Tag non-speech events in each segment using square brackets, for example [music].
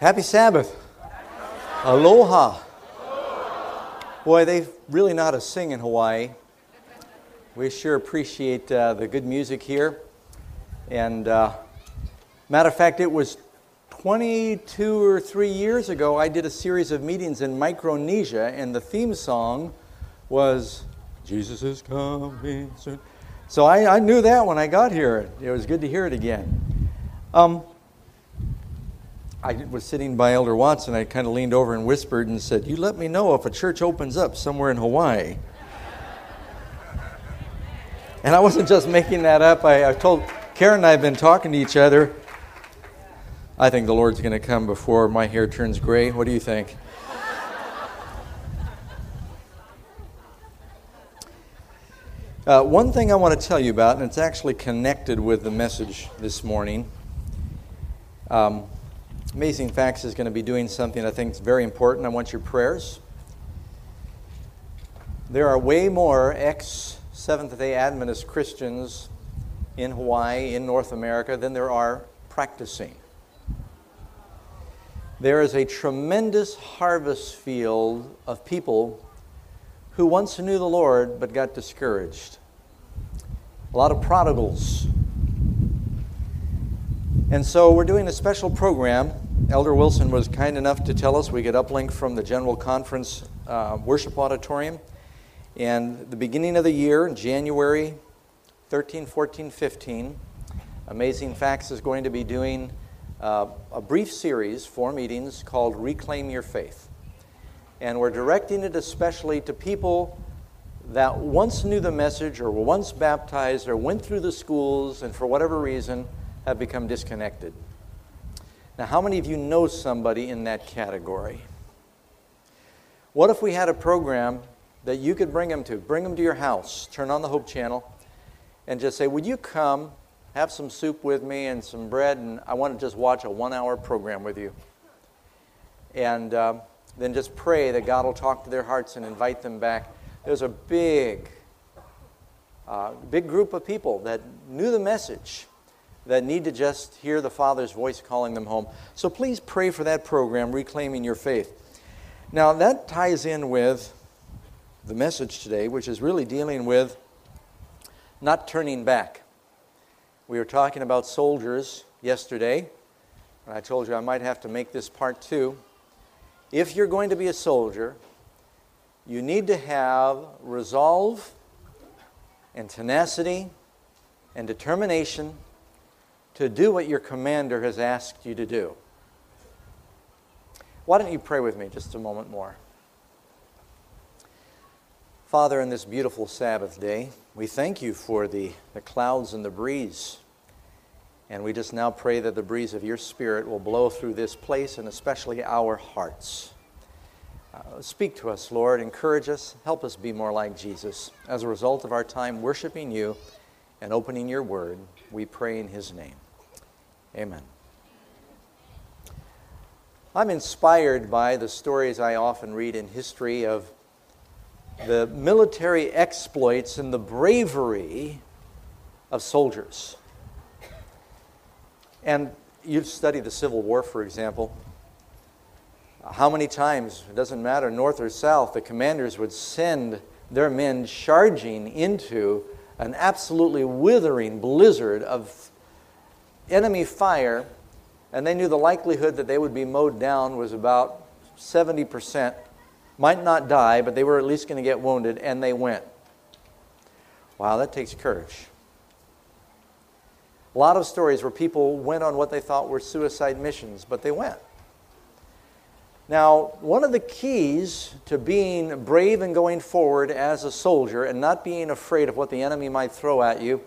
Happy Sabbath. Aloha. Boy, they really know how to sing in Hawaii. We sure appreciate uh, the good music here. And uh, matter of fact, it was 22 or three years ago, I did a series of meetings in Micronesia, and the theme song was Jesus is coming soon. So I, I knew that when I got here. It was good to hear it again. Um, I was sitting by Elder Watson. I kind of leaned over and whispered and said, You let me know if a church opens up somewhere in Hawaii. and I wasn't just making that up. I, I told Karen and I have been talking to each other. I think the Lord's going to come before my hair turns gray. What do you think? Uh, one thing I want to tell you about, and it's actually connected with the message this morning. Um, Amazing Facts is going to be doing something I think is very important. I want your prayers. There are way more ex Seventh day Adventist Christians in Hawaii, in North America, than there are practicing. There is a tremendous harvest field of people who once knew the Lord but got discouraged. A lot of prodigals and so we're doing a special program. Elder Wilson was kind enough to tell us we get uplink from the General Conference uh, Worship Auditorium. And the beginning of the year, in January 13, 14, 15, Amazing Facts is going to be doing uh, a brief series, four meetings, called Reclaim Your Faith. And we're directing it especially to people that once knew the message or were once baptized or went through the schools and for whatever reason have become disconnected. Now, how many of you know somebody in that category? What if we had a program that you could bring them to? Bring them to your house, turn on the Hope Channel, and just say, Would you come, have some soup with me and some bread, and I want to just watch a one hour program with you? And um, then just pray that God will talk to their hearts and invite them back. There's a big, uh, big group of people that knew the message that need to just hear the Father's voice calling them home. So please pray for that program, Reclaiming Your Faith. Now, that ties in with the message today, which is really dealing with not turning back. We were talking about soldiers yesterday, and I told you I might have to make this part two. If you're going to be a soldier, you need to have resolve and tenacity and determination to do what your commander has asked you to do. Why don't you pray with me just a moment more? Father, in this beautiful Sabbath day, we thank you for the, the clouds and the breeze. And we just now pray that the breeze of your Spirit will blow through this place and especially our hearts. Uh, speak to us, Lord. Encourage us. Help us be more like Jesus. As a result of our time worshiping you and opening your word, we pray in his name. Amen. I'm inspired by the stories I often read in history of the military exploits and the bravery of soldiers. And you've studied the Civil War, for example. How many times, it doesn't matter, north or south, the commanders would send their men charging into an absolutely withering blizzard of enemy fire, and they knew the likelihood that they would be mowed down was about 70%. Might not die, but they were at least going to get wounded, and they went. Wow, that takes courage. A lot of stories where people went on what they thought were suicide missions, but they went. Now, one of the keys to being brave and going forward as a soldier and not being afraid of what the enemy might throw at you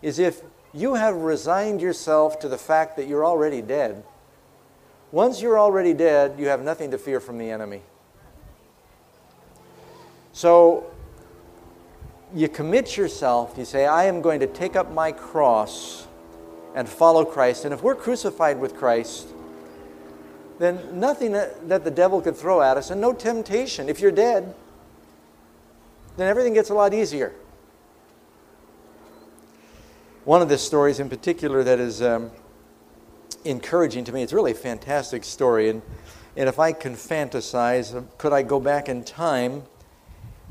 is if you have resigned yourself to the fact that you're already dead. Once you're already dead, you have nothing to fear from the enemy. So you commit yourself, you say, I am going to take up my cross and follow Christ. And if we're crucified with Christ, then nothing that the devil could throw at us and no temptation. If you're dead, then everything gets a lot easier. One of the stories in particular that is um, encouraging to me. It's really a fantastic story. And, and if I can fantasize, could I go back in time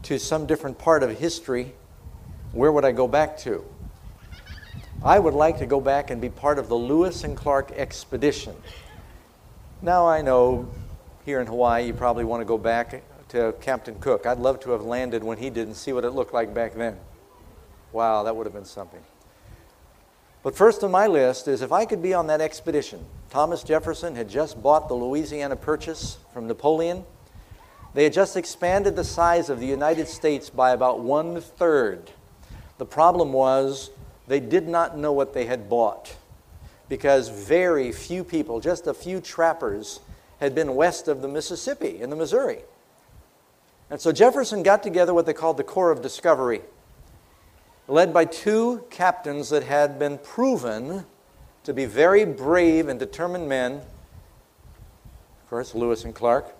to some different part of history? Where would I go back to? I would like to go back and be part of the Lewis and Clark expedition. Now I know here in Hawaii you probably want to go back to Captain Cook. I'd love to have landed when he did and see what it looked like back then. Wow, that would have been something. But first on my list is if I could be on that expedition. Thomas Jefferson had just bought the Louisiana Purchase from Napoleon. They had just expanded the size of the United States by about one third. The problem was they did not know what they had bought because very few people, just a few trappers, had been west of the Mississippi in the Missouri. And so Jefferson got together what they called the Corps of Discovery led by two captains that had been proven to be very brave and determined men. Of course, Lewis and Clark.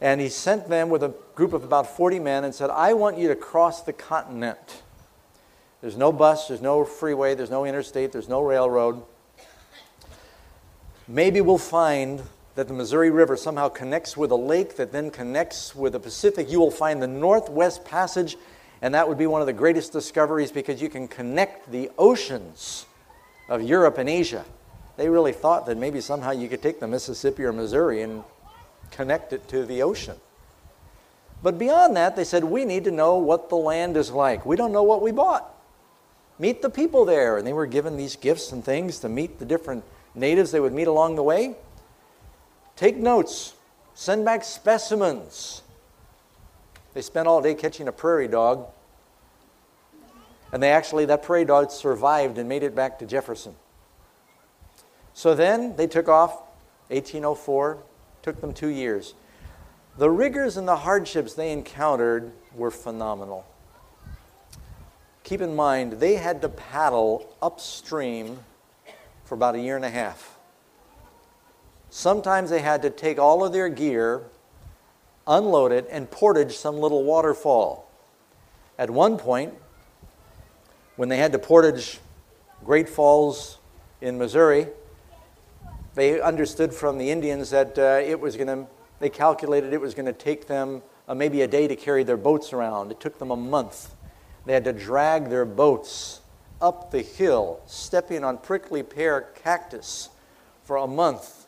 And he sent them with a group of about 40 men and said, I want you to cross the continent. There's no bus, there's no freeway, there's no interstate, there's no railroad. Maybe we'll find that the Missouri River somehow connects with a lake that then connects with the Pacific. You will find the Northwest Passage and that would be one of the greatest discoveries because you can connect the oceans of Europe and Asia. They really thought that maybe somehow you could take the Mississippi or Missouri and connect it to the ocean. But beyond that, they said, we need to know what the land is like. We don't know what we bought. Meet the people there. And they were given these gifts and things to meet the different natives they would meet along the way. Take notes, send back specimens. They spent all day catching a prairie dog. And they actually, that prairie dog survived and made it back to Jefferson. So then they took off, 1804, took them two years. The rigors and the hardships they encountered were phenomenal. Keep in mind, they had to paddle upstream for about a year and a half. Sometimes they had to take all of their gear, unload it, and portage some little waterfall. At one point, when they had to portage Great Falls in Missouri, they understood from the Indians that uh, it was going to, they calculated it was going to take them uh, maybe a day to carry their boats around. It took them a month. They had to drag their boats up the hill, stepping on prickly pear cactus for a month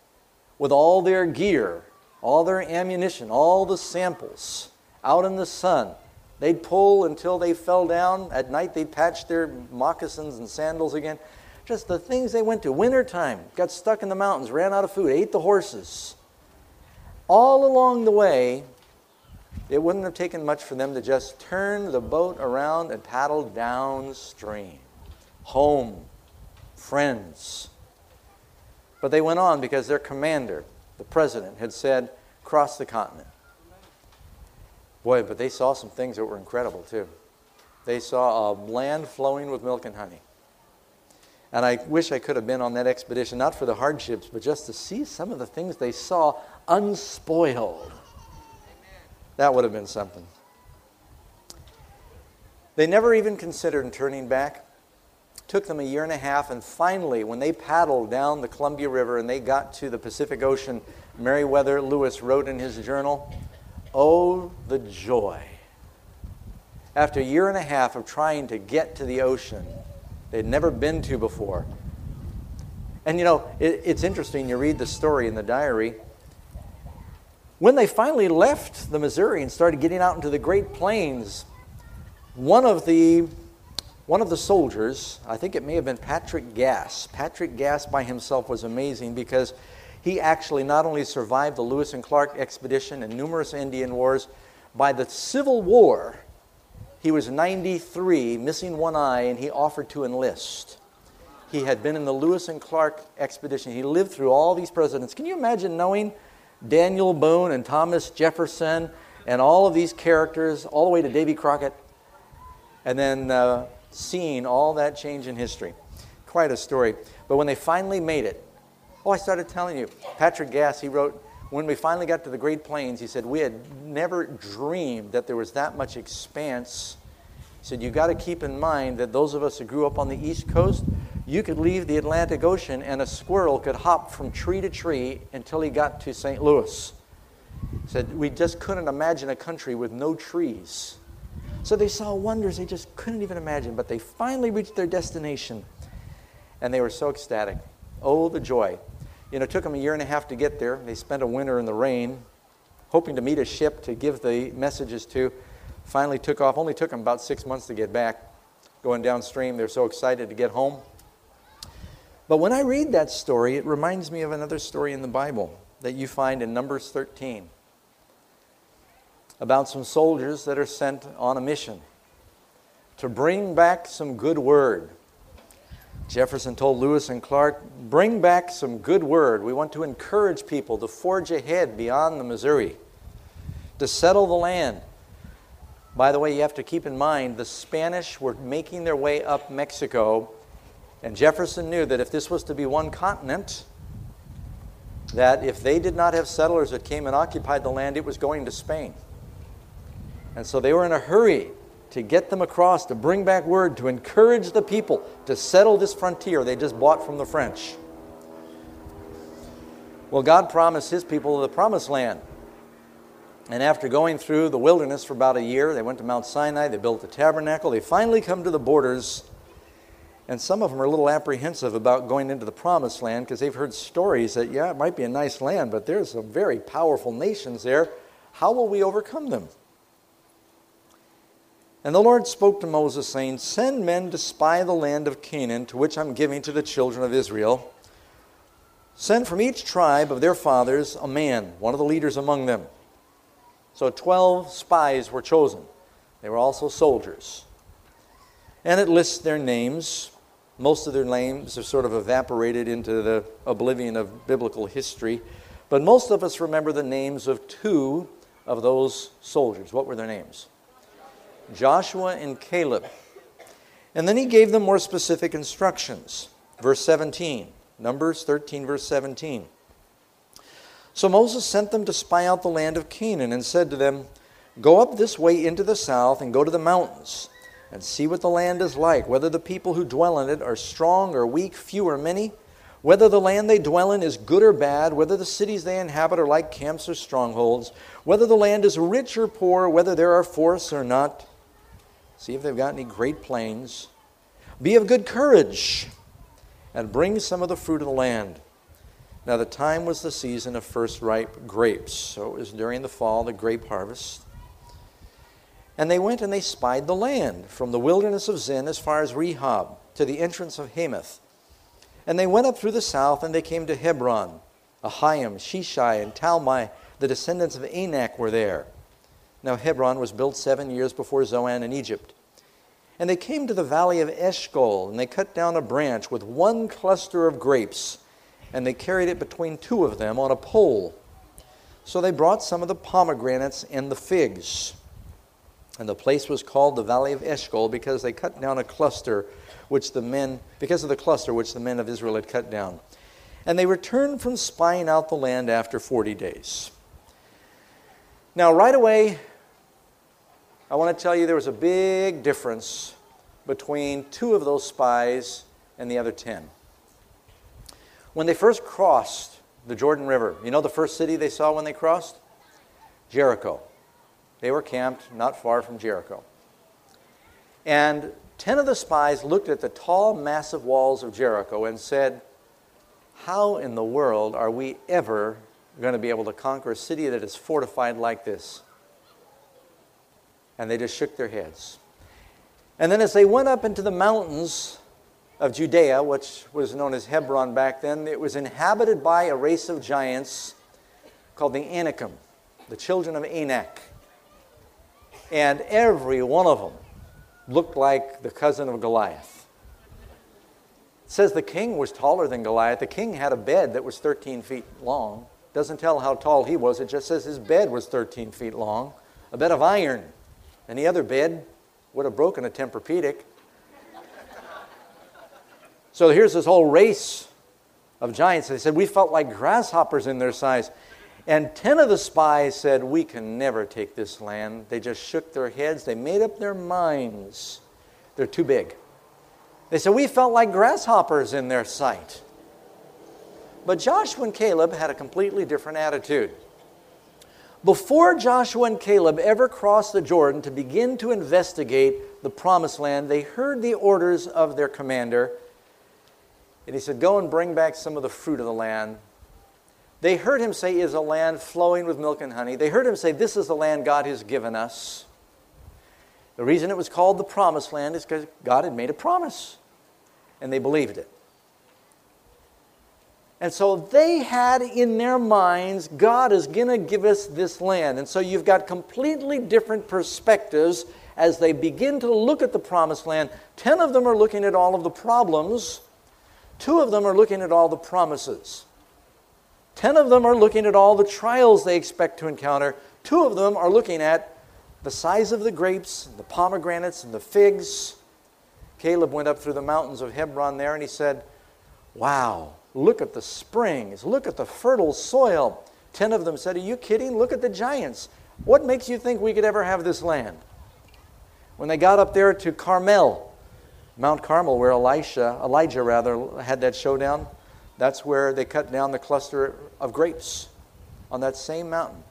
with all their gear, all their ammunition, all the samples out in the sun They'd pull until they fell down. At night, they'd patch their moccasins and sandals again. Just the things they went to. Wintertime, got stuck in the mountains, ran out of food, ate the horses. All along the way, it wouldn't have taken much for them to just turn the boat around and paddle downstream. Home, friends. But they went on because their commander, the president, had said, cross the continent. Boy, but they saw some things that were incredible too. They saw a land flowing with milk and honey. And I wish I could have been on that expedition, not for the hardships, but just to see some of the things they saw unspoiled. That would have been something. They never even considered turning back. Took them a year and a half, and finally, when they paddled down the Columbia River and they got to the Pacific Ocean, Meriwether Lewis wrote in his journal, Oh, the joy. After a year and a half of trying to get to the ocean they'd never been to before. And you know, it, it's interesting, you read the story in the diary. When they finally left the Missouri and started getting out into the Great Plains, one of the one of the soldiers, I think it may have been Patrick Gass. Patrick Gass by himself was amazing because he actually not only survived the Lewis and Clark expedition and numerous Indian wars, by the Civil War, he was 93, missing one eye, and he offered to enlist. He had been in the Lewis and Clark expedition. He lived through all these presidents. Can you imagine knowing Daniel Boone and Thomas Jefferson and all of these characters, all the way to Davy Crockett, and then uh, seeing all that change in history? Quite a story. But when they finally made it, Oh, I started telling you. Patrick Gass, he wrote, when we finally got to the Great Plains, he said, we had never dreamed that there was that much expanse. He said, you got to keep in mind that those of us who grew up on the East Coast you could leave the Atlantic Ocean and a squirrel could hop from tree to tree until he got to St. Louis. He said, We just couldn't imagine a country with no trees. So they saw wonders they just couldn't even imagine, but they finally reached their destination and they were so ecstatic. Oh, the joy. You know, it took them a year and a half to get there. They spent a winter in the rain, hoping to meet a ship to give the messages to. Finally took off, only took them about six months to get back. Going downstream, they're so excited to get home. But when I read that story, it reminds me of another story in the Bible that you find in Numbers 13 about some soldiers that are sent on a mission to bring back some good word. Jefferson told Lewis and Clark, bring back some good word. We want to encourage people to forge ahead beyond the Missouri, to settle the land. By the way, you have to keep in mind the Spanish were making their way up Mexico, and Jefferson knew that if this was to be one continent, that if they did not have settlers that came and occupied the land, it was going to Spain. And so they were in a hurry to get them across, to bring back word, to encourage the people to settle this frontier they just bought from the French. Well, God promised his people the promised land. And after going through the wilderness for about a year, they went to Mount Sinai, they built the tabernacle, they finally come to the borders. And some of them are a little apprehensive about going into the promised land because they've heard stories that, yeah, it might be a nice land, but there's some very powerful nations there. How will we overcome them? And the Lord spoke to Moses, saying, Send men to spy the land of Canaan, to which I'm giving to the children of Israel. Send from each tribe of their fathers a man, one of the leaders among them. So 12 spies were chosen. They were also soldiers. And it lists their names. Most of their names have sort of evaporated into the oblivion of biblical history. But most of us remember the names of two of those soldiers. What were their names? Joshua and Caleb. And then he gave them more specific instructions. Verse 17, Numbers 13, verse 17. So Moses sent them to spy out the land of Canaan and said to them, Go up this way into the south and go to the mountains and see what the land is like, whether the people who dwell in it are strong or weak, few or many, whether the land they dwell in is good or bad, whether the cities they inhabit are like camps or strongholds, whether the land is rich or poor, whether there are forests or not. See if they've got any great plains. Be of good courage and bring some of the fruit of the land. Now, the time was the season of first ripe grapes, so it was during the fall, the grape harvest. And they went and they spied the land from the wilderness of Zin as far as Rehob to the entrance of Hamath. And they went up through the south and they came to Hebron. Ahiman, Sheshai, and Talmai, the descendants of Anak, were there. Now, Hebron was built seven years before Zoan in Egypt. And they came to the valley of Eshcol, and they cut down a branch with one cluster of grapes, and they carried it between two of them on a pole. So they brought some of the pomegranates and the figs. And the place was called the valley of Eshcol because they cut down a cluster which the men, because of the cluster which the men of Israel had cut down. And they returned from spying out the land after 40 days. Now, right away, I want to tell you there was a big difference between two of those spies and the other 10. When they first crossed the Jordan River, you know the first city they saw when they crossed? Jericho. They were camped not far from Jericho. And 10 of the spies looked at the tall, massive walls of Jericho and said, How in the world are we ever going to be able to conquer a city that is fortified like this? And they just shook their heads. And then as they went up into the mountains of Judea, which was known as Hebron back then, it was inhabited by a race of giants called the Anakim, the children of Anak. And every one of them looked like the cousin of Goliath. It says the king was taller than Goliath. The king had a bed that was 13 feet long. Doesn't tell how tall he was, it just says his bed was 13 feet long, a bed of iron. Any other bed would have broken a Tempur-Pedic. so here's this whole race of giants. They said, We felt like grasshoppers in their size. And 10 of the spies said, We can never take this land. They just shook their heads. They made up their minds. They're too big. They said, We felt like grasshoppers in their sight. But Joshua and Caleb had a completely different attitude. Before Joshua and Caleb ever crossed the Jordan to begin to investigate the promised land, they heard the orders of their commander. And he said, Go and bring back some of the fruit of the land. They heard him say, Is a land flowing with milk and honey. They heard him say, This is the land God has given us. The reason it was called the promised land is because God had made a promise, and they believed it. And so they had in their minds, God is going to give us this land. And so you've got completely different perspectives as they begin to look at the promised land. Ten of them are looking at all of the problems, two of them are looking at all the promises. Ten of them are looking at all the trials they expect to encounter, two of them are looking at the size of the grapes, the pomegranates, and the figs. Caleb went up through the mountains of Hebron there and he said, Wow, Look at the springs. Look at the fertile soil. Ten of them said, Are you kidding? Look at the giants. What makes you think we could ever have this land? When they got up there to Carmel, Mount Carmel, where Elisha, Elijah rather, had that showdown, that's where they cut down the cluster of grapes on that same mountain.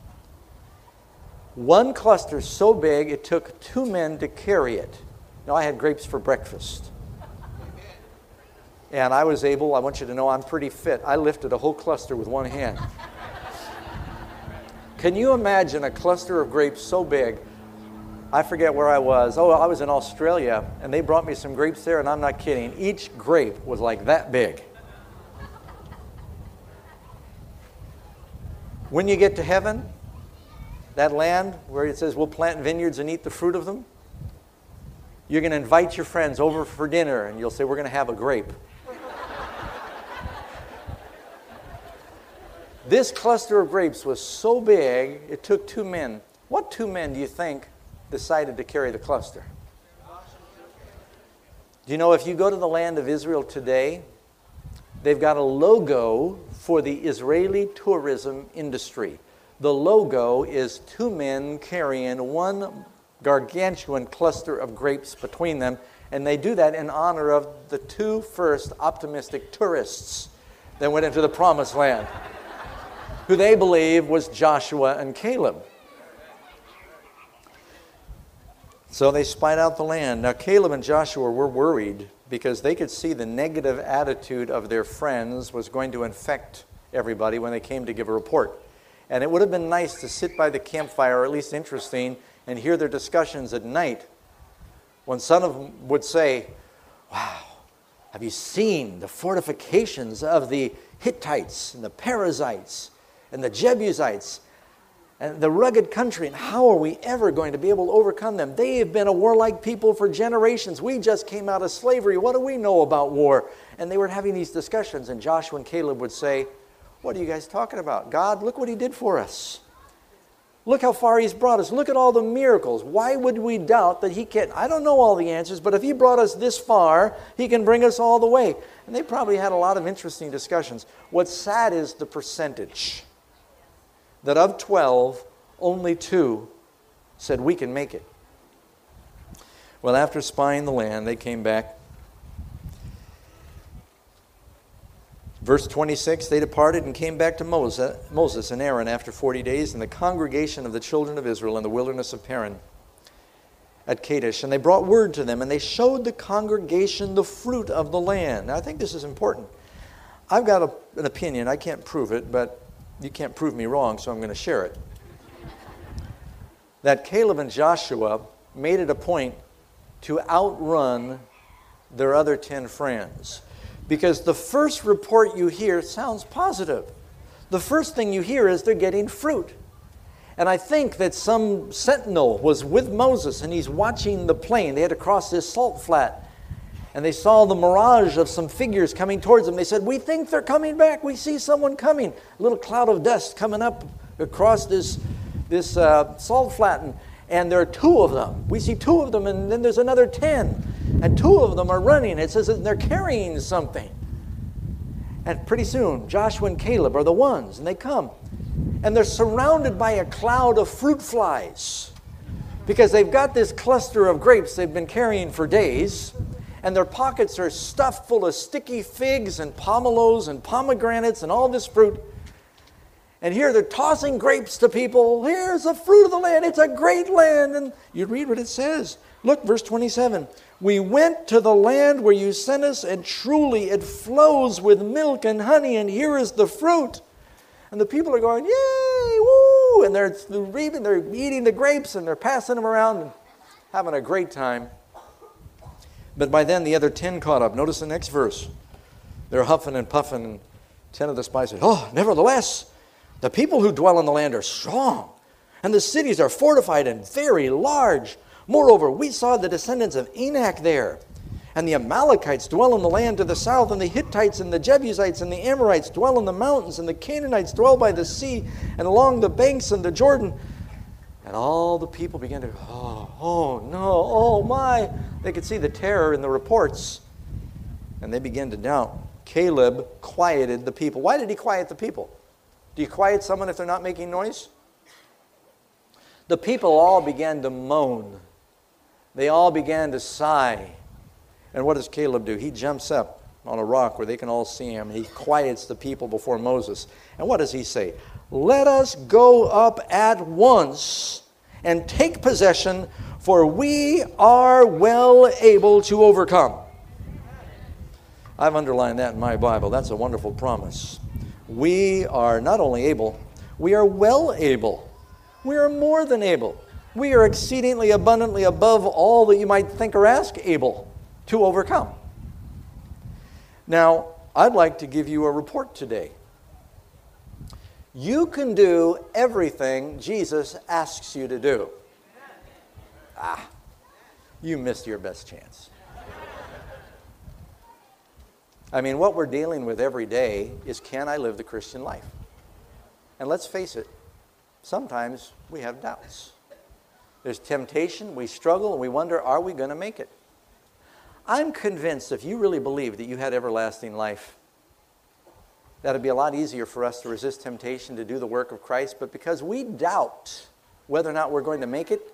One cluster so big it took two men to carry it. Now, I had grapes for breakfast. And I was able, I want you to know I'm pretty fit. I lifted a whole cluster with one hand. [laughs] Can you imagine a cluster of grapes so big? I forget where I was. Oh, I was in Australia, and they brought me some grapes there, and I'm not kidding. Each grape was like that big. When you get to heaven, that land where it says we'll plant vineyards and eat the fruit of them, you're going to invite your friends over for dinner, and you'll say, We're going to have a grape. This cluster of grapes was so big, it took two men. What two men do you think decided to carry the cluster? Do you know if you go to the land of Israel today, they've got a logo for the Israeli tourism industry. The logo is two men carrying one gargantuan cluster of grapes between them, and they do that in honor of the two first optimistic tourists that went into the promised land who they believe was Joshua and Caleb. So they spied out the land. Now, Caleb and Joshua were worried because they could see the negative attitude of their friends was going to infect everybody when they came to give a report. And it would have been nice to sit by the campfire, or at least interesting, and hear their discussions at night when some of them would say, Wow, have you seen the fortifications of the Hittites and the Perizzites and the Jebusites and the rugged country, and how are we ever going to be able to overcome them? They have been a warlike people for generations. We just came out of slavery. What do we know about war? And they were having these discussions, and Joshua and Caleb would say, What are you guys talking about? God, look what He did for us. Look how far He's brought us. Look at all the miracles. Why would we doubt that He can? I don't know all the answers, but if He brought us this far, He can bring us all the way. And they probably had a lot of interesting discussions. What's sad is the percentage that of 12, only two said, We can make it. Well, after spying the land, they came back. Verse 26 They departed and came back to Moses and Aaron after 40 days in the congregation of the children of Israel in the wilderness of Paran at Kadesh. And they brought word to them, and they showed the congregation the fruit of the land. Now, I think this is important. I've got a, an opinion, I can't prove it, but you can't prove me wrong, so I'm going to share it. that Caleb and Joshua made it a point to outrun their other 10 friends. Because the first report you hear sounds positive. The first thing you hear is they're getting fruit. And I think that some sentinel was with Moses and he's watching the plain. They had to cross this salt flat and they saw the mirage of some figures coming towards them. They said, We think they're coming back. We see someone coming. A little cloud of dust coming up across this, this uh, salt flat. And, and there are two of them. We see two of them, and then there's another ten. And two of them are running. It says that they're carrying something. And pretty soon, Joshua and Caleb are the ones, and they come. And they're surrounded by a cloud of fruit flies because they've got this cluster of grapes they've been carrying for days and their pockets are stuffed full of sticky figs and pomelos and pomegranates and all this fruit. And here they're tossing grapes to people. Here's the fruit of the land. It's a great land. And you read what it says. Look, verse 27. We went to the land where you sent us, and truly it flows with milk and honey, and here is the fruit. And the people are going, Yay, woo! And they're, they're eating the grapes and they're passing them around and having a great time. But by then the other ten caught up. Notice the next verse. They're huffing and puffing, and ten of the spies said, Oh, nevertheless, the people who dwell in the land are strong, and the cities are fortified and very large. Moreover, we saw the descendants of Anak there. And the Amalekites dwell in the land to the south, and the Hittites and the Jebusites and the Amorites dwell in the mountains, and the Canaanites dwell by the sea and along the banks of the Jordan. And all the people began to, oh, oh no, oh my. They could see the terror in the reports, and they began to doubt. Caleb quieted the people. Why did he quiet the people? Do you quiet someone if they're not making noise? The people all began to moan. They all began to sigh. And what does Caleb do? He jumps up on a rock where they can all see him. He quiets the people before Moses. And what does he say? Let us go up at once and take possession, for we are well able to overcome. I've underlined that in my Bible. That's a wonderful promise. We are not only able, we are well able. We are more than able. We are exceedingly abundantly above all that you might think or ask able to overcome. Now, I'd like to give you a report today. You can do everything Jesus asks you to do. Ah, you missed your best chance. I mean, what we're dealing with every day is can I live the Christian life? And let's face it, sometimes we have doubts. There's temptation, we struggle, and we wonder, are we going to make it? I'm convinced if you really believe that you had everlasting life, that'd be a lot easier for us to resist temptation to do the work of Christ. But because we doubt whether or not we're going to make it,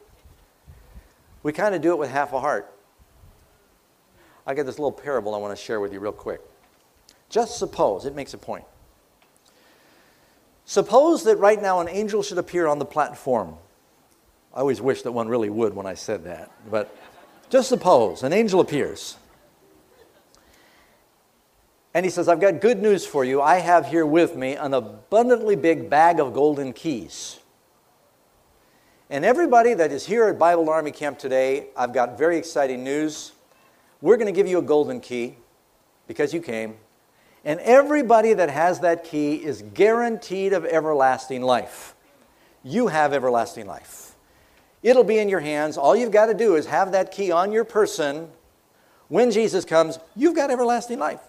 we kind of do it with half a heart. I got this little parable I want to share with you real quick. Just suppose, it makes a point. Suppose that right now an angel should appear on the platform. I always wish that one really would when I said that, but just suppose an angel appears. And he says, I've got good news for you. I have here with me an abundantly big bag of golden keys. And everybody that is here at Bible Army Camp today, I've got very exciting news. We're going to give you a golden key because you came. And everybody that has that key is guaranteed of everlasting life. You have everlasting life. It'll be in your hands. All you've got to do is have that key on your person. When Jesus comes, you've got everlasting life.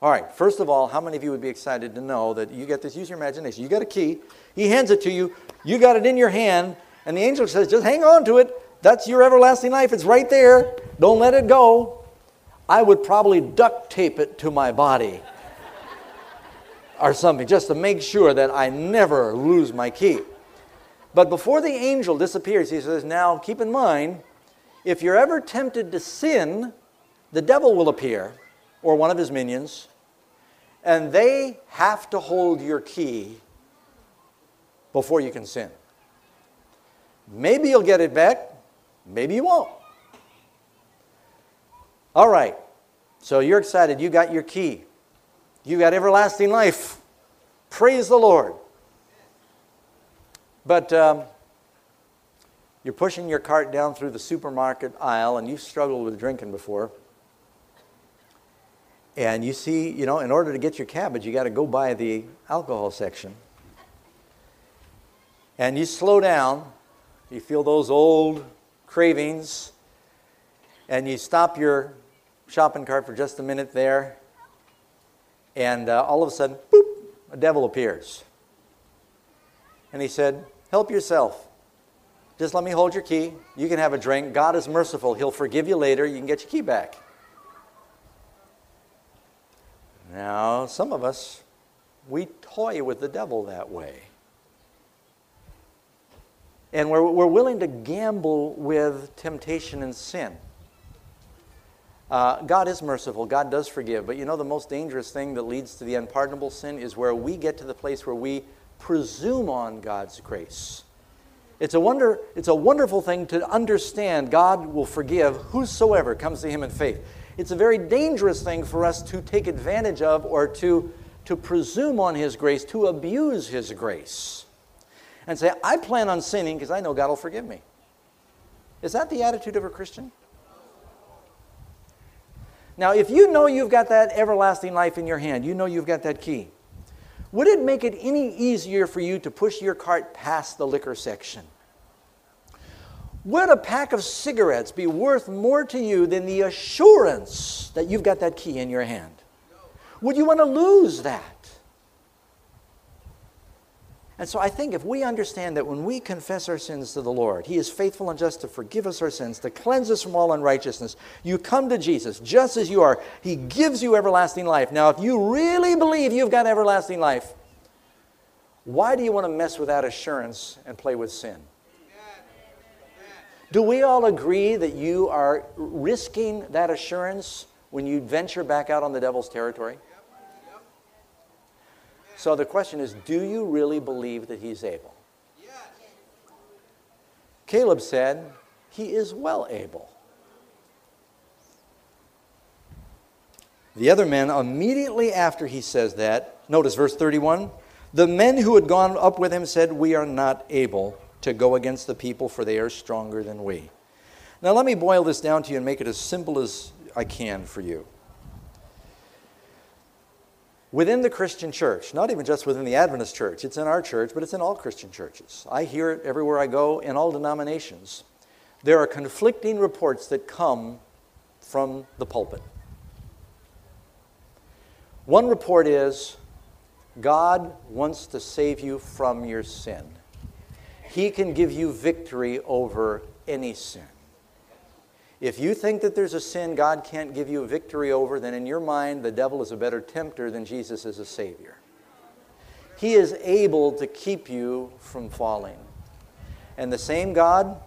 All right, first of all, how many of you would be excited to know that you get this? Use your imagination. You got a key, he hands it to you, you got it in your hand, and the angel says, just hang on to it. That's your everlasting life. It's right there. Don't let it go. I would probably duct tape it to my body [laughs] or something just to make sure that I never lose my key. But before the angel disappears, he says, Now keep in mind, if you're ever tempted to sin, the devil will appear, or one of his minions, and they have to hold your key before you can sin. Maybe you'll get it back, maybe you won't. All right, so you're excited, you got your key, you got everlasting life. Praise the Lord. But um, you're pushing your cart down through the supermarket aisle, and you've struggled with drinking before. And you see, you know, in order to get your cabbage, you got to go by the alcohol section. And you slow down, you feel those old cravings, and you stop your shopping cart for just a minute there, and uh, all of a sudden, boop, a devil appears. And he said, Help yourself. Just let me hold your key. You can have a drink. God is merciful. He'll forgive you later. You can get your key back. Now, some of us, we toy with the devil that way. And we're, we're willing to gamble with temptation and sin. Uh, God is merciful. God does forgive. But you know, the most dangerous thing that leads to the unpardonable sin is where we get to the place where we presume on God's grace. It's a, wonder, it's a wonderful thing to understand God will forgive whosoever comes to Him in faith. It's a very dangerous thing for us to take advantage of or to, to presume on His grace, to abuse His grace, and say, I plan on sinning because I know God will forgive me. Is that the attitude of a Christian? Now, if you know you've got that everlasting life in your hand, you know you've got that key, would it make it any easier for you to push your cart past the liquor section? Would a pack of cigarettes be worth more to you than the assurance that you've got that key in your hand? Would you want to lose that? And so I think if we understand that when we confess our sins to the Lord, He is faithful and just to forgive us our sins, to cleanse us from all unrighteousness. You come to Jesus just as you are. He gives you everlasting life. Now, if you really believe you've got everlasting life, why do you want to mess with that assurance and play with sin? Do we all agree that you are risking that assurance when you venture back out on the devil's territory? So the question is do you really believe that he's able? Caleb said, He is well able. The other men, immediately after he says that, notice verse 31 the men who had gone up with him said, We are not able to go against the people, for they are stronger than we. Now, let me boil this down to you and make it as simple as I can for you within the Christian church, not even just within the Adventist church, it's in our church, but it's in all Christian churches. I hear it everywhere I go in all denominations. There are conflicting reports that come from the pulpit. One report is God wants to save you from your sin. He can give you victory over any sin. If you think that there's a sin God can't give you victory over, then in your mind, the devil is a better tempter than Jesus is a Savior. He is able to keep you from falling. And the same God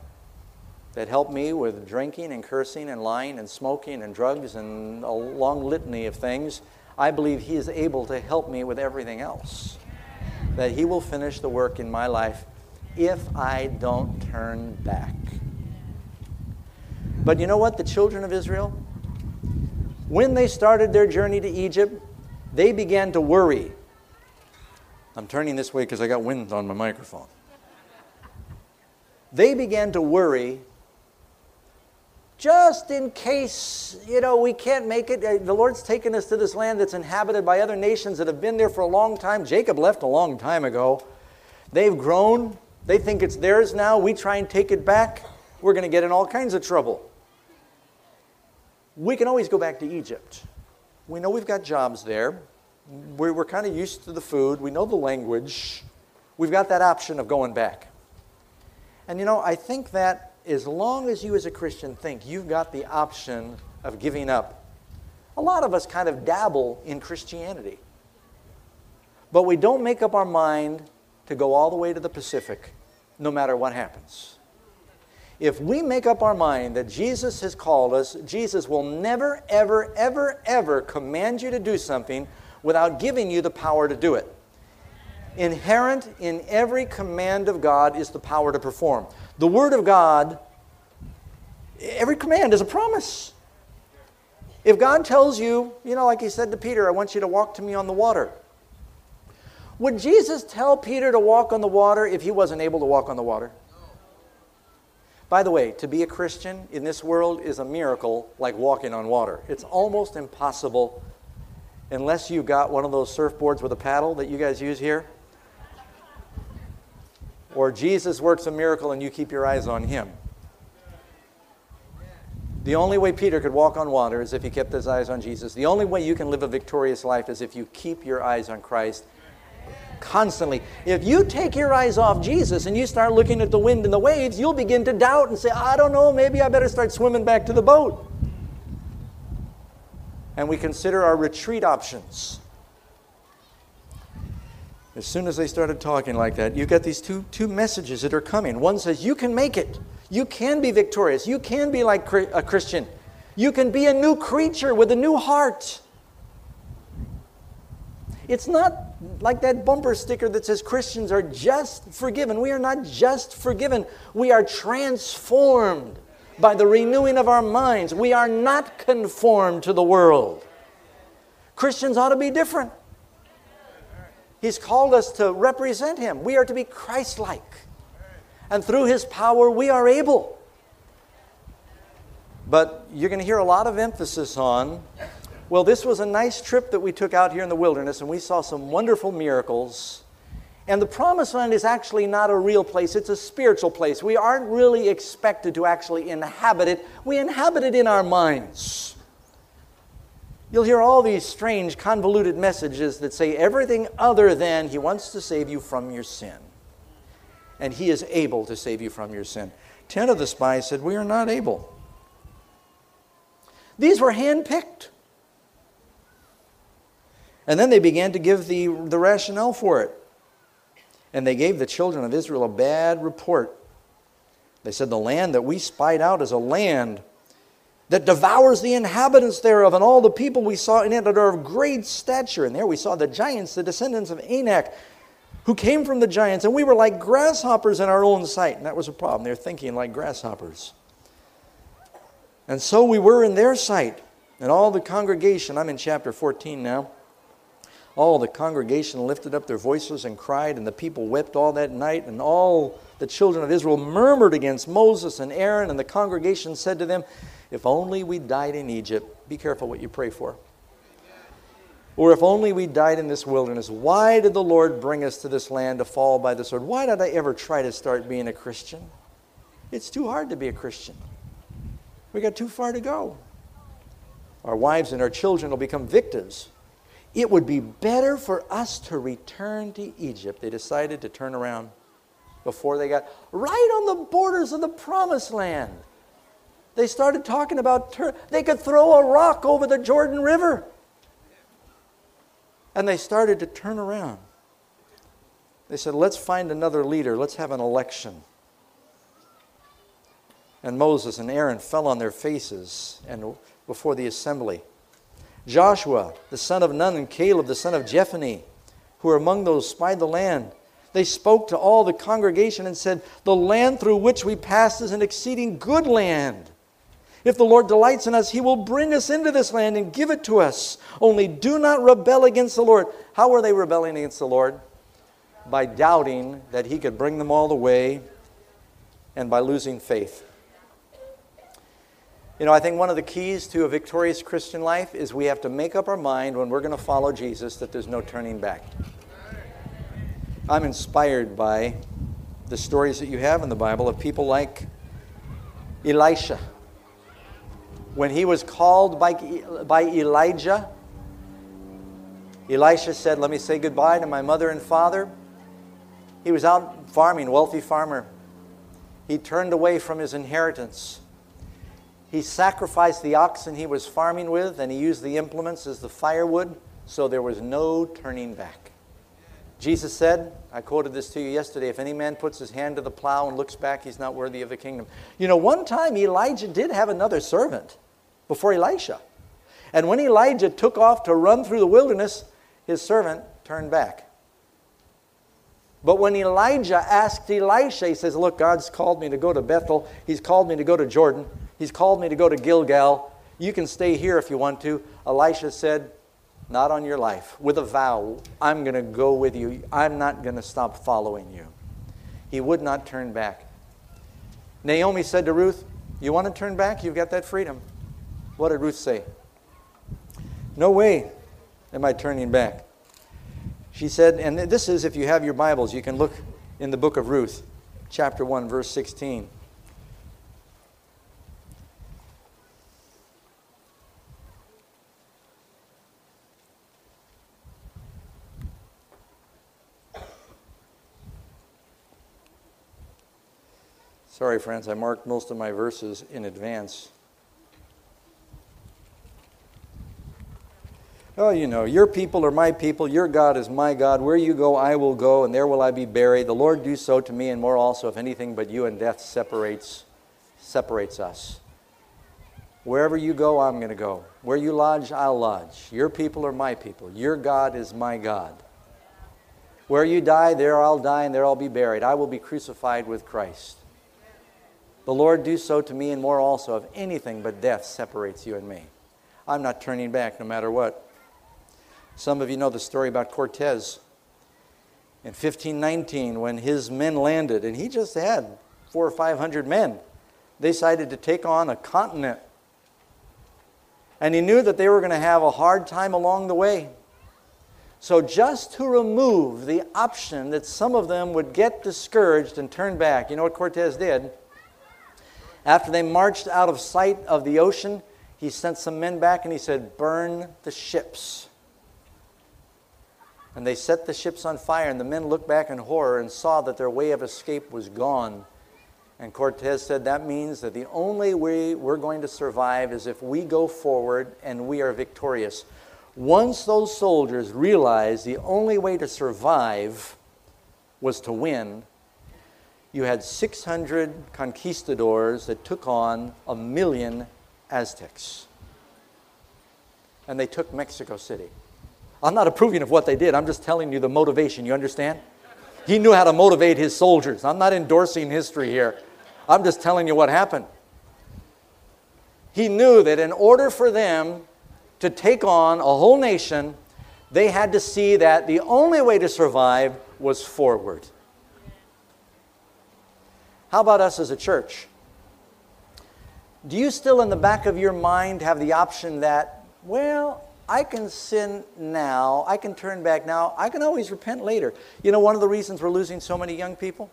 that helped me with drinking and cursing and lying and smoking and drugs and a long litany of things, I believe He is able to help me with everything else. That He will finish the work in my life if I don't turn back. But you know what? The children of Israel, when they started their journey to Egypt, they began to worry. I'm turning this way because I got wind on my microphone. They began to worry just in case, you know, we can't make it. Uh, the Lord's taken us to this land that's inhabited by other nations that have been there for a long time. Jacob left a long time ago. They've grown. They think it's theirs now. We try and take it back. We're going to get in all kinds of trouble. We can always go back to Egypt. We know we've got jobs there. We're, we're kind of used to the food. We know the language. We've got that option of going back. And you know, I think that as long as you as a Christian think you've got the option of giving up, a lot of us kind of dabble in Christianity. But we don't make up our mind to go all the way to the Pacific, no matter what happens. If we make up our mind that Jesus has called us, Jesus will never, ever, ever, ever command you to do something without giving you the power to do it. Inherent in every command of God is the power to perform. The Word of God, every command is a promise. If God tells you, you know, like He said to Peter, I want you to walk to me on the water. Would Jesus tell Peter to walk on the water if he wasn't able to walk on the water? By the way, to be a Christian in this world is a miracle like walking on water. It's almost impossible unless you got one of those surfboards with a paddle that you guys use here. Or Jesus works a miracle and you keep your eyes on him. The only way Peter could walk on water is if he kept his eyes on Jesus. The only way you can live a victorious life is if you keep your eyes on Christ constantly. If you take your eyes off Jesus and you start looking at the wind and the waves, you'll begin to doubt and say, I don't know, maybe I better start swimming back to the boat. And we consider our retreat options. As soon as they started talking like that, you get these two, two messages that are coming. One says, You can make it. You can be victorious. You can be like a Christian. You can be a new creature with a new heart. It's not like that bumper sticker that says Christians are just forgiven. We are not just forgiven, we are transformed by the renewing of our minds. We are not conformed to the world. Christians ought to be different. He's called us to represent Him. We are to be Christ like. And through His power, we are able. But you're going to hear a lot of emphasis on well, this was a nice trip that we took out here in the wilderness, and we saw some wonderful miracles. And the promised land is actually not a real place, it's a spiritual place. We aren't really expected to actually inhabit it, we inhabit it in our minds. You'll hear all these strange, convoluted messages that say everything other than He wants to save you from your sin. And He is able to save you from your sin. Ten of the spies said, We are not able. These were handpicked. And then they began to give the, the rationale for it. And they gave the children of Israel a bad report. They said, The land that we spied out is a land that devours the inhabitants thereof, and all the people we saw in it are of great stature. And there we saw the giants, the descendants of Anak, who came from the giants, and we were like grasshoppers in our own sight. And that was a problem. They're thinking like grasshoppers. And so we were in their sight. And all the congregation, I'm in chapter 14 now all the congregation lifted up their voices and cried, and the people wept all that night, and all the children of Israel murmured against Moses and Aaron, and the congregation said to them, If only we died in Egypt, be careful what you pray for. Or if only we died in this wilderness, why did the Lord bring us to this land to fall by the sword? Why did I ever try to start being a Christian? It's too hard to be a Christian. We got too far to go. Our wives and our children will become victims it would be better for us to return to Egypt. They decided to turn around before they got right on the borders of the promised land. They started talking about they could throw a rock over the Jordan River. And they started to turn around. They said, let's find another leader, let's have an election. And Moses and Aaron fell on their faces and before the assembly. Joshua, the son of Nun, and Caleb, the son of Jephunneh, who were among those spied the land. They spoke to all the congregation and said, The land through which we passed is an exceeding good land. If the Lord delights in us, he will bring us into this land and give it to us. Only do not rebel against the Lord. How were they rebelling against the Lord? By doubting that he could bring them all the way and by losing faith. You know, I think one of the keys to a victorious Christian life is we have to make up our mind when we're going to follow Jesus that there's no turning back. I'm inspired by the stories that you have in the Bible of people like Elisha. When he was called by, by Elijah, Elisha said, Let me say goodbye to my mother and father. He was out farming, wealthy farmer. He turned away from his inheritance. He sacrificed the oxen he was farming with, and he used the implements as the firewood, so there was no turning back. Jesus said, I quoted this to you yesterday if any man puts his hand to the plow and looks back, he's not worthy of the kingdom. You know, one time Elijah did have another servant before Elisha. And when Elijah took off to run through the wilderness, his servant turned back. But when Elijah asked Elisha, he says, Look, God's called me to go to Bethel. He's called me to go to Jordan. He's called me to go to Gilgal. You can stay here if you want to. Elisha said, Not on your life. With a vow, I'm going to go with you. I'm not going to stop following you. He would not turn back. Naomi said to Ruth, You want to turn back? You've got that freedom. What did Ruth say? No way am I turning back. She said, and this is, if you have your Bibles, you can look in the book of Ruth, chapter 1, verse 16. Sorry, friends, I marked most of my verses in advance. Oh, you know, your people are my people, your God is my God. Where you go, I will go, and there will I be buried. The Lord do so to me, and more also, if anything but you and death separates separates us. Wherever you go, I'm going to go. Where you lodge, I'll lodge. Your people are my people. Your God is my God. Where you die, there I'll die, and there I'll be buried. I will be crucified with Christ. The Lord do so to me and more also, if anything but death separates you and me. I'm not turning back no matter what. Some of you know the story about Cortez. In 1519, when his men landed, and he just had four or five hundred men, they decided to take on a continent. And he knew that they were going to have a hard time along the way. So, just to remove the option that some of them would get discouraged and turn back, you know what Cortez did? After they marched out of sight of the ocean, he sent some men back and he said, Burn the ships. And they set the ships on fire, and the men looked back in horror and saw that their way of escape was gone. And Cortez said, That means that the only way we're going to survive is if we go forward and we are victorious. Once those soldiers realized the only way to survive was to win, you had 600 conquistadors that took on a million Aztecs. And they took Mexico City. I'm not approving of what they did, I'm just telling you the motivation. You understand? He knew how to motivate his soldiers. I'm not endorsing history here, I'm just telling you what happened. He knew that in order for them to take on a whole nation, they had to see that the only way to survive was forward. How about us as a church? Do you still, in the back of your mind, have the option that, well, I can sin now, I can turn back now, I can always repent later? You know, one of the reasons we're losing so many young people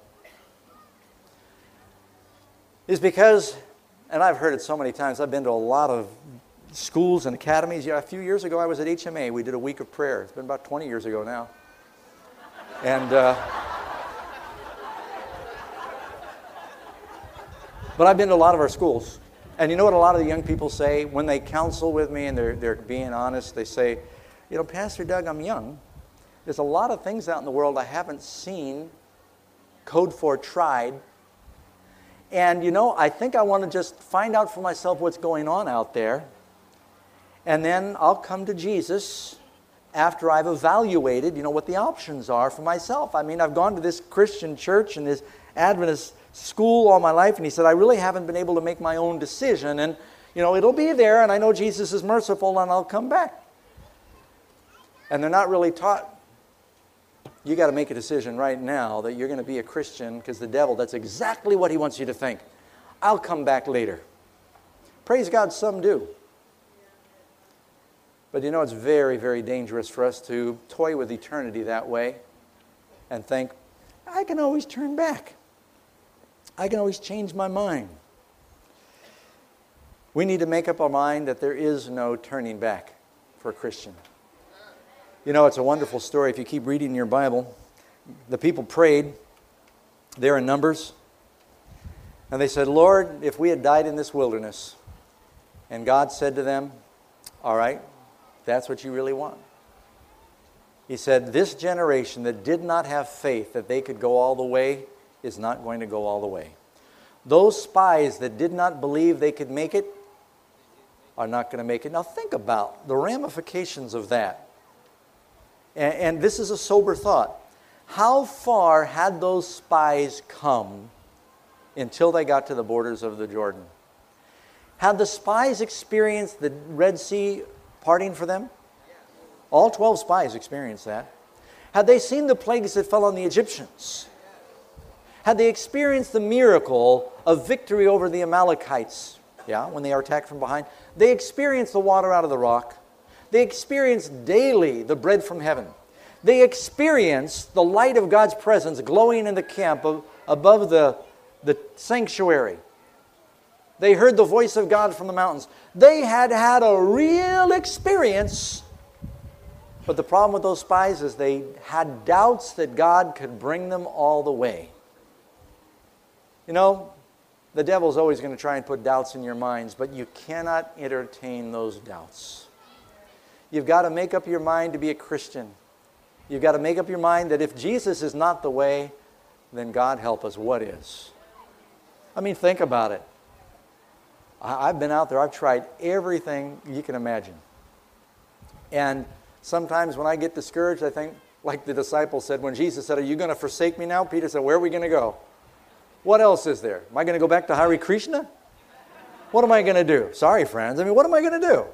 is because, and I've heard it so many times, I've been to a lot of schools and academies. Yeah, a few years ago, I was at HMA. We did a week of prayer. It's been about 20 years ago now. And, uh, But I've been to a lot of our schools. And you know what a lot of the young people say when they counsel with me and they're, they're being honest? They say, You know, Pastor Doug, I'm young. There's a lot of things out in the world I haven't seen, code for, tried. And, you know, I think I want to just find out for myself what's going on out there. And then I'll come to Jesus after I've evaluated, you know, what the options are for myself. I mean, I've gone to this Christian church and this Adventist school all my life, and he said, I really haven't been able to make my own decision. And, you know, it'll be there, and I know Jesus is merciful, and I'll come back. And they're not really taught. You got to make a decision right now that you're going to be a Christian because the devil, that's exactly what he wants you to think. I'll come back later. Praise God, some do. But you know, it's very, very dangerous for us to toy with eternity that way and think, I can always turn back. I can always change my mind. We need to make up our mind that there is no turning back for a Christian. You know, it's a wonderful story. If you keep reading your Bible, the people prayed, they're in Numbers, and they said, Lord, if we had died in this wilderness, and God said to them, All right, that's what you really want. He said, This generation that did not have faith that they could go all the way is not going to go all the way. Those spies that did not believe they could make it are not going to make it. Now, think about the ramifications of that. And, and this is a sober thought. How far had those spies come until they got to the borders of the Jordan? Had the spies experienced the Red Sea parting for them? All 12 spies experienced that. Had they seen the plagues that fell on the Egyptians? Had they experienced the miracle of victory over the Amalekites, yeah, when they are attacked from behind, they experienced the water out of the rock. They experienced daily the bread from heaven. They experienced the light of God's presence glowing in the camp of, above the, the sanctuary. They heard the voice of God from the mountains. They had had a real experience. But the problem with those spies is they had doubts that God could bring them all the way. You know, the devil's always going to try and put doubts in your minds, but you cannot entertain those doubts. You've got to make up your mind to be a Christian. You've got to make up your mind that if Jesus is not the way, then God help us, what is? I mean, think about it. I've been out there, I've tried everything you can imagine. And sometimes when I get discouraged, I think, like the disciple said, when Jesus said, Are you going to forsake me now? Peter said, Where are we going to go? What else is there? Am I going to go back to Hare Krishna? What am I going to do? Sorry, friends. I mean, what am I going to do?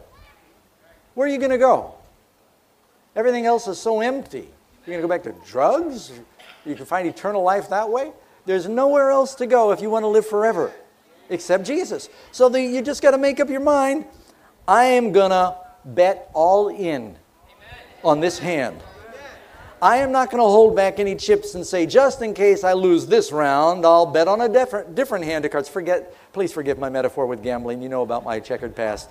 Where are you going to go? Everything else is so empty. You're going to go back to drugs? You can find eternal life that way? There's nowhere else to go if you want to live forever except Jesus. So the, you just got to make up your mind I am going to bet all in on this hand. I am not going to hold back any chips and say, just in case I lose this round, I'll bet on a different, different hand of cards. Forget, please forgive my metaphor with gambling. You know about my checkered past.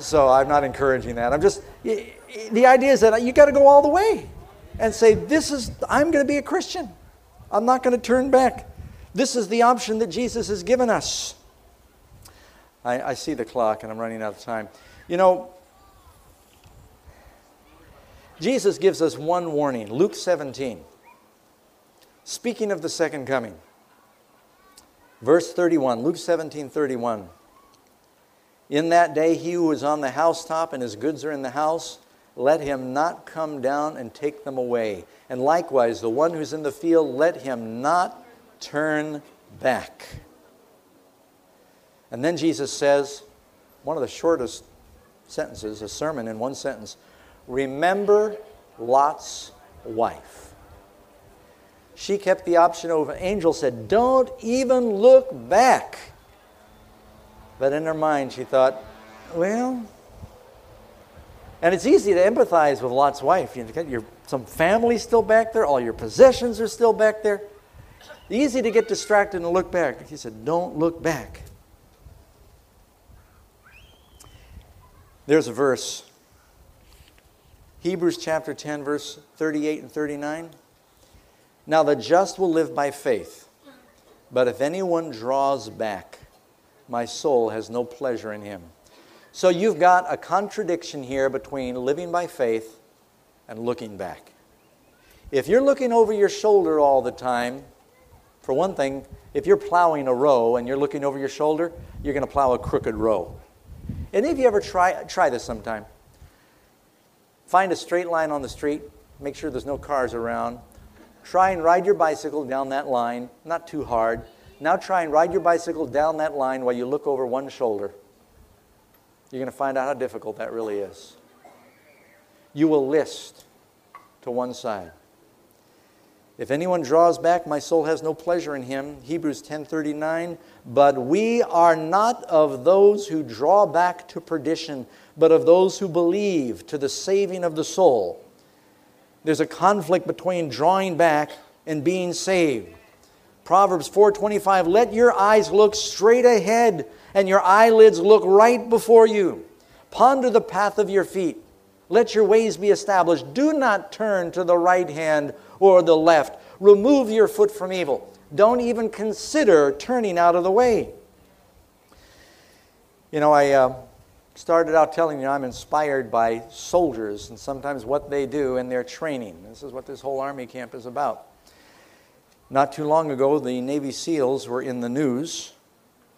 So I'm not encouraging that. I'm just, the idea is that you got to go all the way and say, this is, I'm going to be a Christian. I'm not going to turn back. This is the option that Jesus has given us. I, I see the clock and I'm running out of time. You know, Jesus gives us one warning Luke 17. Speaking of the second coming, verse 31, Luke 17 31. In that day, he who is on the housetop and his goods are in the house, let him not come down and take them away. And likewise, the one who's in the field, let him not turn back. And then Jesus says, one of the shortest sentences, a sermon in one sentence Remember Lot's wife. She kept the option open. Angel said, Don't even look back. But in her mind, she thought, Well, and it's easy to empathize with Lot's wife. You got your, some family still back there, all your possessions are still back there. Easy to get distracted and look back. He said, Don't look back. There's a verse Hebrews chapter 10, verse 38 and 39. Now the just will live by faith, but if anyone draws back, my soul has no pleasure in him. So you've got a contradiction here between living by faith and looking back. If you're looking over your shoulder all the time, for one thing, if you're plowing a row and you're looking over your shoulder, you're going to plow a crooked row. Any of you ever try, try this sometime? Find a straight line on the street, make sure there's no cars around. Try and ride your bicycle down that line, not too hard. Now try and ride your bicycle down that line while you look over one shoulder. You're going to find out how difficult that really is. You will list to one side. If anyone draws back, my soul has no pleasure in him. Hebrews 10:39, but we are not of those who draw back to perdition, but of those who believe to the saving of the soul. There's a conflict between drawing back and being saved. Proverbs 4:25 Let your eyes look straight ahead and your eyelids look right before you. Ponder the path of your feet. Let your ways be established. Do not turn to the right hand or the left. Remove your foot from evil. Don't even consider turning out of the way. You know, I uh, started out telling you I'm inspired by soldiers and sometimes what they do in their training. This is what this whole Army camp is about. Not too long ago, the Navy SEALs were in the news.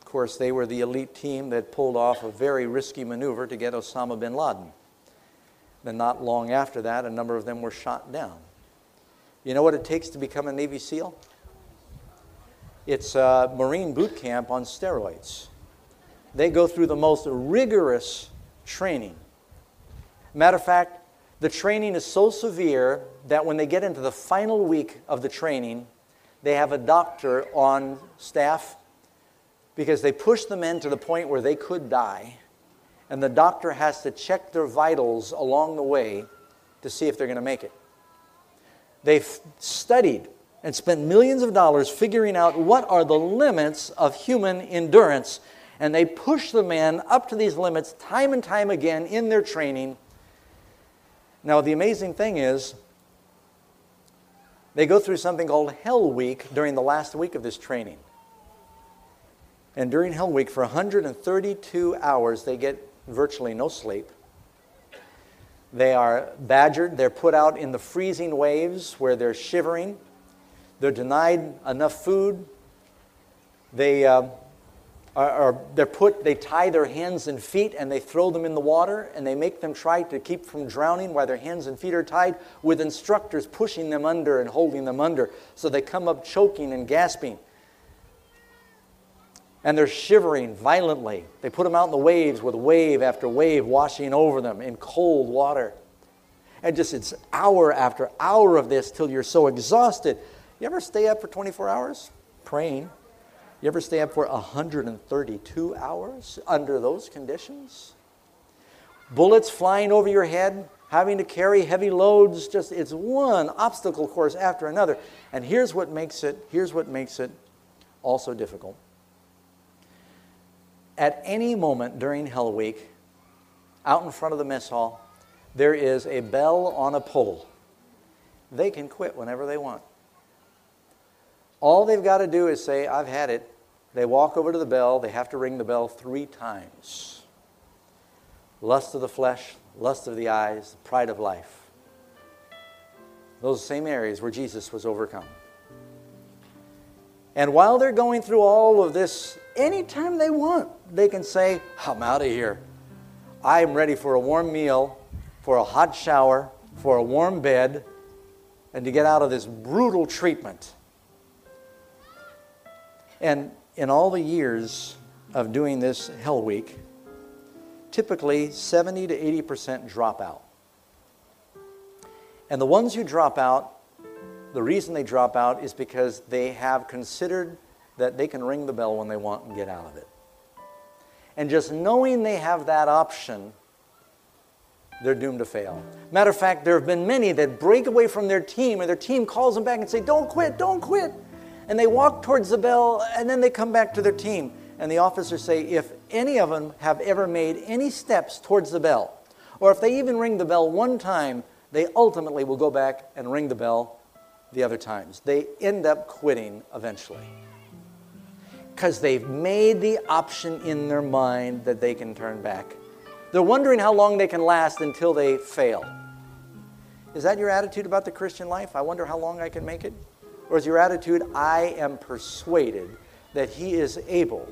Of course, they were the elite team that pulled off a very risky maneuver to get Osama bin Laden. Then, not long after that, a number of them were shot down. You know what it takes to become a Navy SEAL? It's a Marine boot camp on steroids they go through the most rigorous training. Matter of fact, the training is so severe that when they get into the final week of the training, they have a doctor on staff because they push the men to the point where they could die. And the doctor has to check their vitals along the way to see if they're going to make it. They've studied and spent millions of dollars figuring out what are the limits of human endurance and they push the men up to these limits time and time again in their training. Now, the amazing thing is, they go through something called Hell Week during the last week of this training. And during Hell Week, for 132 hours, they get virtually no sleep. They are badgered. They're put out in the freezing waves where they're shivering. They're denied enough food. They, uh, are, are, they're put, they tie their hands and feet and they throw them in the water and they make them try to keep from drowning while their hands and feet are tied with instructors pushing them under and holding them under. So they come up choking and gasping. And they're shivering violently. They put them out in the waves with wave after wave washing over them in cold water. And just it's hour after hour of this till you're so exhausted. You ever stay up for 24 hours praying? You ever stand for 132 hours under those conditions? Bullets flying over your head, having to carry heavy loads, just it's one obstacle course after another. And here's what makes it, here's what makes it also difficult. At any moment during Hell Week, out in front of the mess hall, there is a bell on a pole. They can quit whenever they want. All they've got to do is say, I've had it. They walk over to the bell. They have to ring the bell three times lust of the flesh, lust of the eyes, pride of life. Those same areas where Jesus was overcome. And while they're going through all of this, anytime they want, they can say, I'm out of here. I'm ready for a warm meal, for a hot shower, for a warm bed, and to get out of this brutal treatment. And in all the years of doing this Hell Week, typically 70 to 80% drop out. And the ones who drop out, the reason they drop out is because they have considered that they can ring the bell when they want and get out of it. And just knowing they have that option, they're doomed to fail. Matter of fact, there have been many that break away from their team, and their team calls them back and say, Don't quit, don't quit and they walk towards the bell and then they come back to their team. And the officers say, if any of them have ever made any steps towards the bell, or if they even ring the bell one time, they ultimately will go back and ring the bell the other times. They end up quitting eventually. Because they've made the option in their mind that they can turn back. They're wondering how long they can last until they fail. Is that your attitude about the Christian life? I wonder how long I can make it? Or is your attitude, I am persuaded that he is able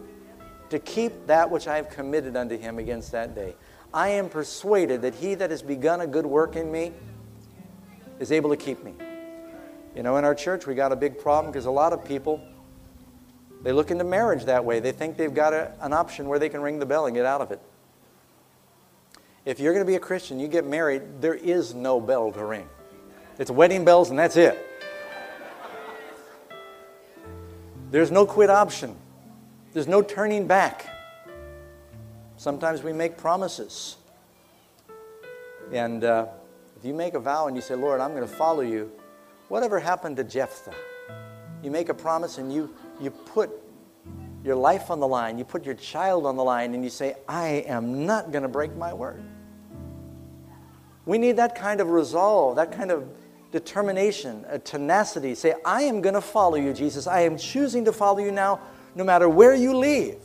to keep that which I have committed unto him against that day? I am persuaded that he that has begun a good work in me is able to keep me. You know, in our church, we got a big problem because a lot of people, they look into marriage that way. They think they've got a, an option where they can ring the bell and get out of it. If you're going to be a Christian, you get married, there is no bell to ring. It's wedding bells and that's it. There's no quit option, there's no turning back. Sometimes we make promises. And uh, if you make a vow and you say, Lord, I'm going to follow you, whatever happened to Jephthah? You make a promise and you, you put your life on the line, you put your child on the line, and you say, I am not going to break my word. We need that kind of resolve, that kind of determination, a tenacity. Say, I am going to follow you, Jesus. I am choosing to follow you now, no matter where you leave.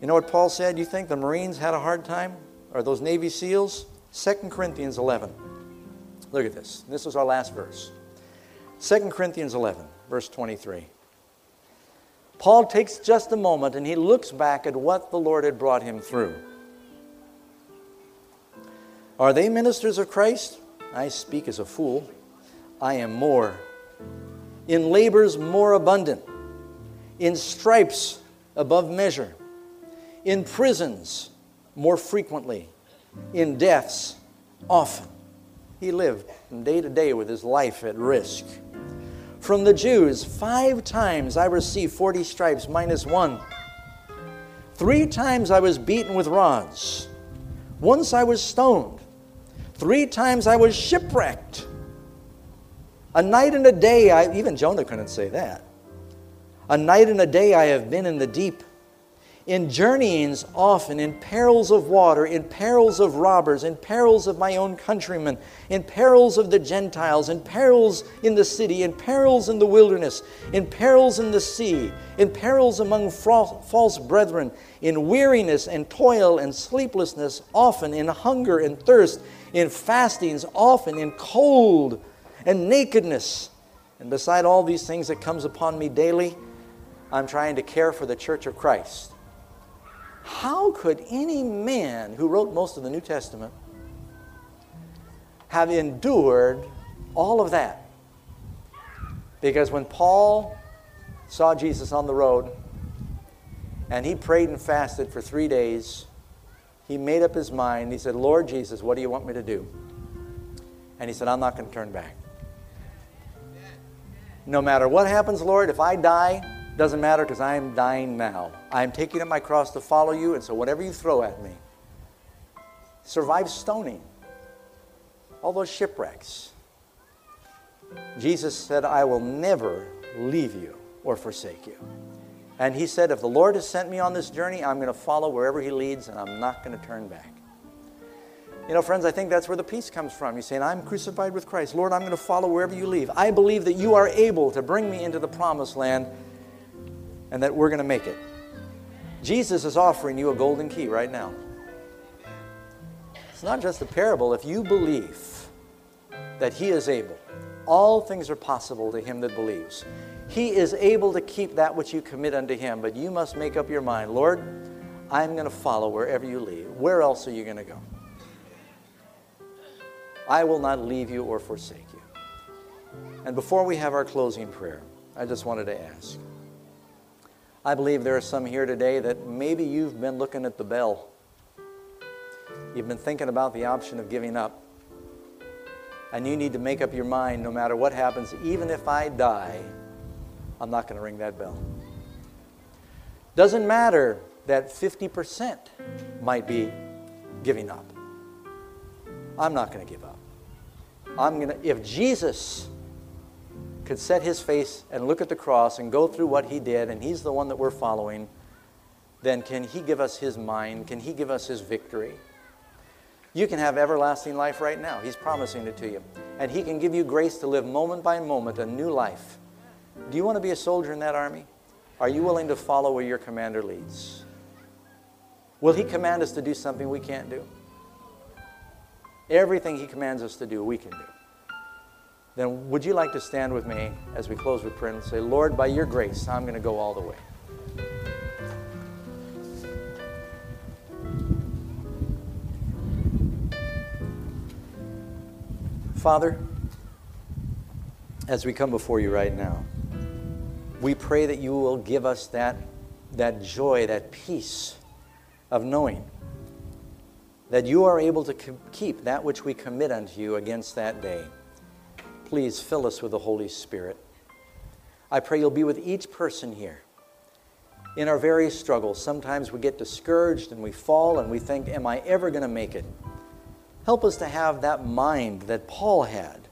You know what Paul said? You think the Marines had a hard time? Or those Navy SEALs? 2 Corinthians 11. Look at this. This is our last verse. 2 Corinthians 11, verse 23. Paul takes just a moment and he looks back at what the Lord had brought him through. Are they ministers of Christ? I speak as a fool. I am more. In labors more abundant, in stripes above measure, in prisons more frequently, in deaths often. He lived from day to day with his life at risk. From the Jews, five times I received 40 stripes minus one. Three times I was beaten with rods. Once I was stoned. Three times I was shipwrecked. A night and a day, I, even Jonah couldn't say that. A night and a day I have been in the deep in journeyings often, in perils of water, in perils of robbers, in perils of my own countrymen, in perils of the Gentiles, in perils in the city, in perils in the wilderness, in perils in the sea, in perils among false brethren, in weariness and toil and sleeplessness, often in hunger and thirst, in fastings, often in cold and nakedness. And beside all these things that comes upon me daily, I'm trying to care for the church of Christ. How could any man who wrote most of the New Testament have endured all of that? Because when Paul saw Jesus on the road and he prayed and fasted for three days, he made up his mind. He said, Lord Jesus, what do you want me to do? And he said, I'm not going to turn back. No matter what happens, Lord, if I die, doesn't matter because I am dying now. I am taking up my cross to follow you, and so whatever you throw at me, survive stoning, all those shipwrecks. Jesus said, I will never leave you or forsake you. And he said, If the Lord has sent me on this journey, I'm going to follow wherever he leads, and I'm not going to turn back. You know, friends, I think that's where the peace comes from. You're saying, I'm crucified with Christ. Lord, I'm going to follow wherever you lead. I believe that you are able to bring me into the promised land and that we're going to make it. Jesus is offering you a golden key right now. It's not just a parable. If you believe that He is able, all things are possible to him that believes. He is able to keep that which you commit unto him, but you must make up your mind Lord, I'm going to follow wherever you lead. Where else are you going to go? I will not leave you or forsake you. And before we have our closing prayer, I just wanted to ask. I believe there are some here today that maybe you've been looking at the bell. You've been thinking about the option of giving up. And you need to make up your mind no matter what happens, even if I die, I'm not going to ring that bell. Doesn't matter that 50% might be giving up. I'm not going to give up. I'm going to, if Jesus could set his face and look at the cross and go through what he did, and he's the one that we're following, then can he give us his mind? Can he give us his victory? You can have everlasting life right now. He's promising it to you. And He can give you grace to live moment by moment a new life. Do you want to be a soldier in that army? Are you willing to follow where your commander leads? Will He command us to do something we can't do? Everything He commands us to do, we can do. Then would you like to stand with me as we close with prayer and say, Lord, by your grace, I'm going to go all the way. Father, as we come before you right now, we pray that you will give us that, that joy, that peace of knowing that you are able to keep that which we commit unto you against that day. Please fill us with the Holy Spirit. I pray you'll be with each person here. In our various struggles, sometimes we get discouraged and we fall and we think, Am I ever going to make it? Help us to have that mind that Paul had,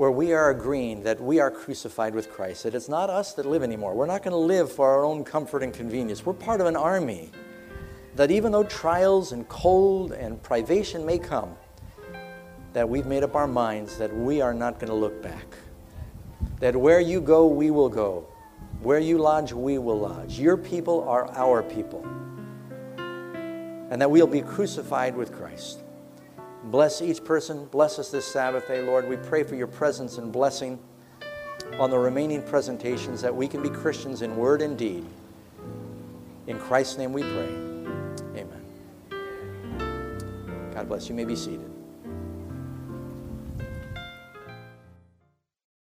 where we are agreeing that we are crucified with Christ, that it's not us that live anymore. We're not going to live for our own comfort and convenience. We're part of an army that even though trials and cold and privation may come, that we've made up our minds that we are not going to look back. That where you go, we will go. Where you lodge, we will lodge. Your people are our people. And that we'll be crucified with Christ. Bless each person. Bless us this Sabbath day, Lord. We pray for your presence and blessing on the remaining presentations that we can be Christians in word and deed. In Christ's name we pray. Amen. God bless you. you may be seated.